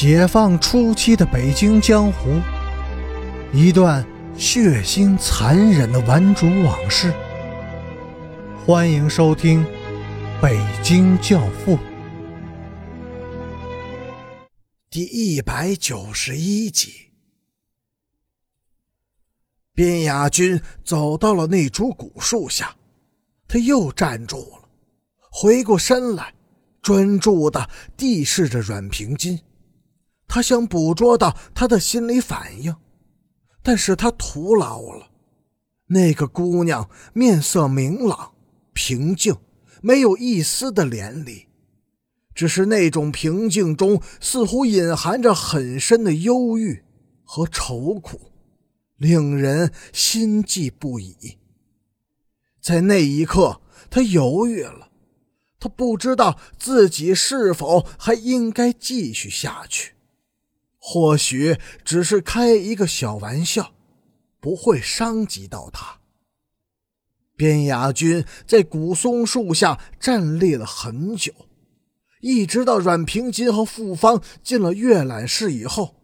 解放初期的北京江湖，一段血腥残忍的顽主往事。欢迎收听《北京教父》第一百九十一集。边雅军走到了那株古树下，他又站住了，回过身来，专注的地视着阮平金。他想捕捉到他的心理反应，但是他徒劳了。那个姑娘面色明朗、平静，没有一丝的怜悯，只是那种平静中似乎隐含着很深的忧郁和愁苦，令人心悸不已。在那一刻，他犹豫了，他不知道自己是否还应该继续下去。或许只是开一个小玩笑，不会伤及到他。边雅君在古松树下站立了很久，一直到阮平金和傅芳进了阅览室以后，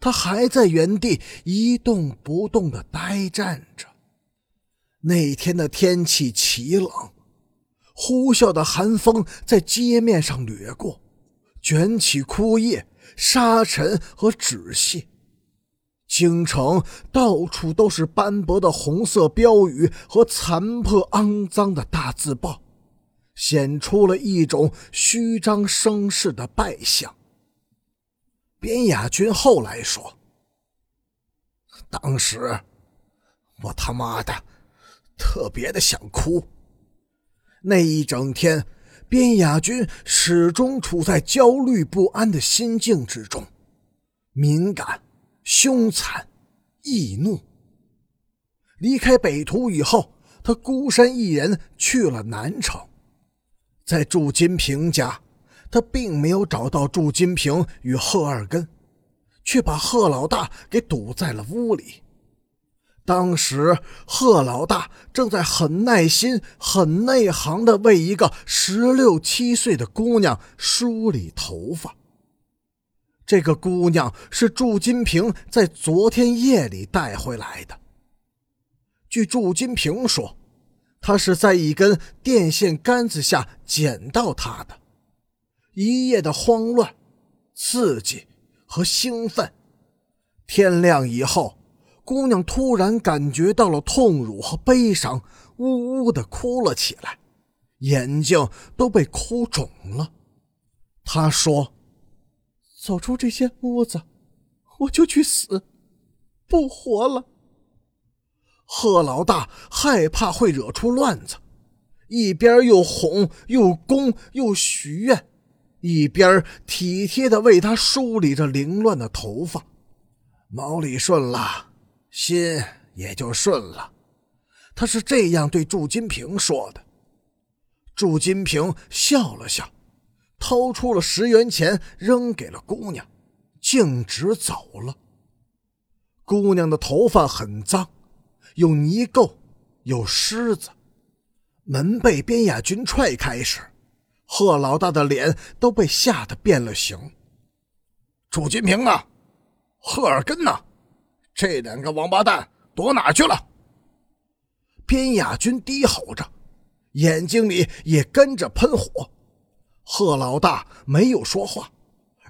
他还在原地一动不动地呆站着。那天的天气奇冷，呼啸的寒风在街面上掠过，卷起枯叶。沙尘和纸屑，京城到处都是斑驳的红色标语和残破肮脏的大字报，显出了一种虚张声势的败相。边雅君后来说：“当时我他妈的特别的想哭，那一整天。”边雅君始终处在焦虑不安的心境之中，敏感、凶残、易怒。离开北图以后，他孤身一人去了南城，在祝金平家，他并没有找到祝金平与贺二根，却把贺老大给堵在了屋里。当时，贺老大正在很耐心、很内行的为一个十六七岁的姑娘梳理头发。这个姑娘是祝金平在昨天夜里带回来的。据祝金平说，他是在一根电线杆子下捡到她的。一夜的慌乱、刺激和兴奋，天亮以后。姑娘突然感觉到了痛辱和悲伤，呜呜的哭了起来，眼睛都被哭肿了。她说：“走出这间屋子，我就去死，不活了。”贺老大害怕会惹出乱子，一边又哄又攻又许愿，一边体贴的为她梳理着凌乱的头发。毛理顺了。心也就顺了，他是这样对祝金平说的。祝金平笑了笑，掏出了十元钱扔给了姑娘，径直走了。姑娘的头发很脏，有泥垢，有虱子。门被边雅军踹开时，贺老大的脸都被吓得变了形。祝金平呢？贺尔根呢？这两个王八蛋躲哪去了？边雅军低吼着，眼睛里也跟着喷火。贺老大没有说话，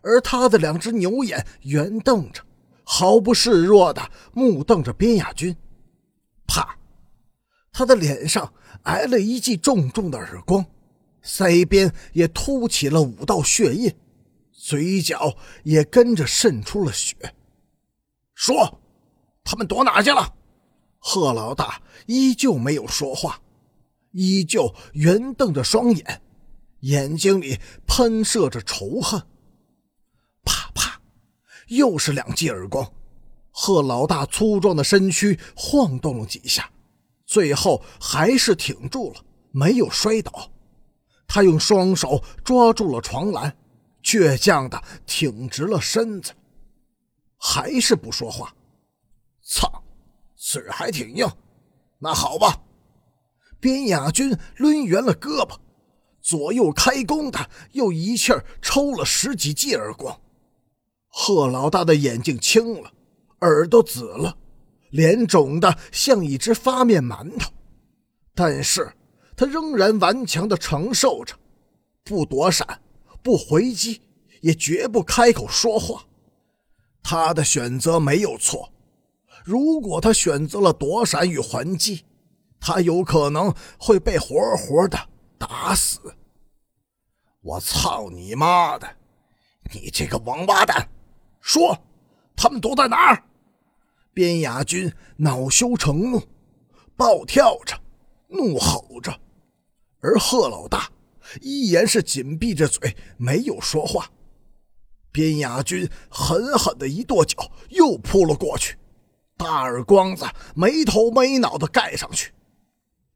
而他的两只牛眼圆瞪着，毫不示弱的目瞪着边雅军。啪！他的脸上挨了一记重重的耳光，腮边也凸起了五道血印，嘴角也跟着渗出了血。说。他们躲哪去了？贺老大依旧没有说话，依旧圆瞪着双眼，眼睛里喷射着仇恨。啪啪，又是两记耳光。贺老大粗壮的身躯晃动了几下，最后还是挺住了，没有摔倒。他用双手抓住了床栏，倔强的挺直了身子，还是不说话。操，嘴还挺硬。那好吧，边雅军抡圆了胳膊，左右开弓的又一气儿抽了十几记耳光。贺老大的眼睛青了，耳朵紫了，脸肿得像一只发面馒头，但是他仍然顽强的承受着，不躲闪，不回击，也绝不开口说话。他的选择没有错，如果他选择了躲闪与还击，他有可能会被活活的打死。我操你妈的！你这个王八蛋！说，他们躲在哪儿？边雅军恼羞成怒，暴跳着，怒吼着，而贺老大依然是紧闭着嘴，没有说话。边雅军狠狠的一跺脚，又扑了过去，大耳光子没头没脑的盖上去，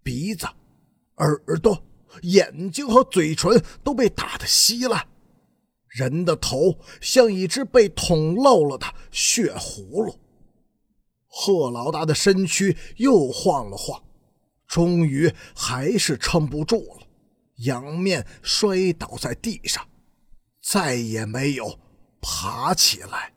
鼻子、耳朵。眼睛和嘴唇都被打得稀烂，人的头像一只被捅漏了的血葫芦。贺老大的身躯又晃了晃，终于还是撑不住了，仰面摔倒在地上，再也没有爬起来。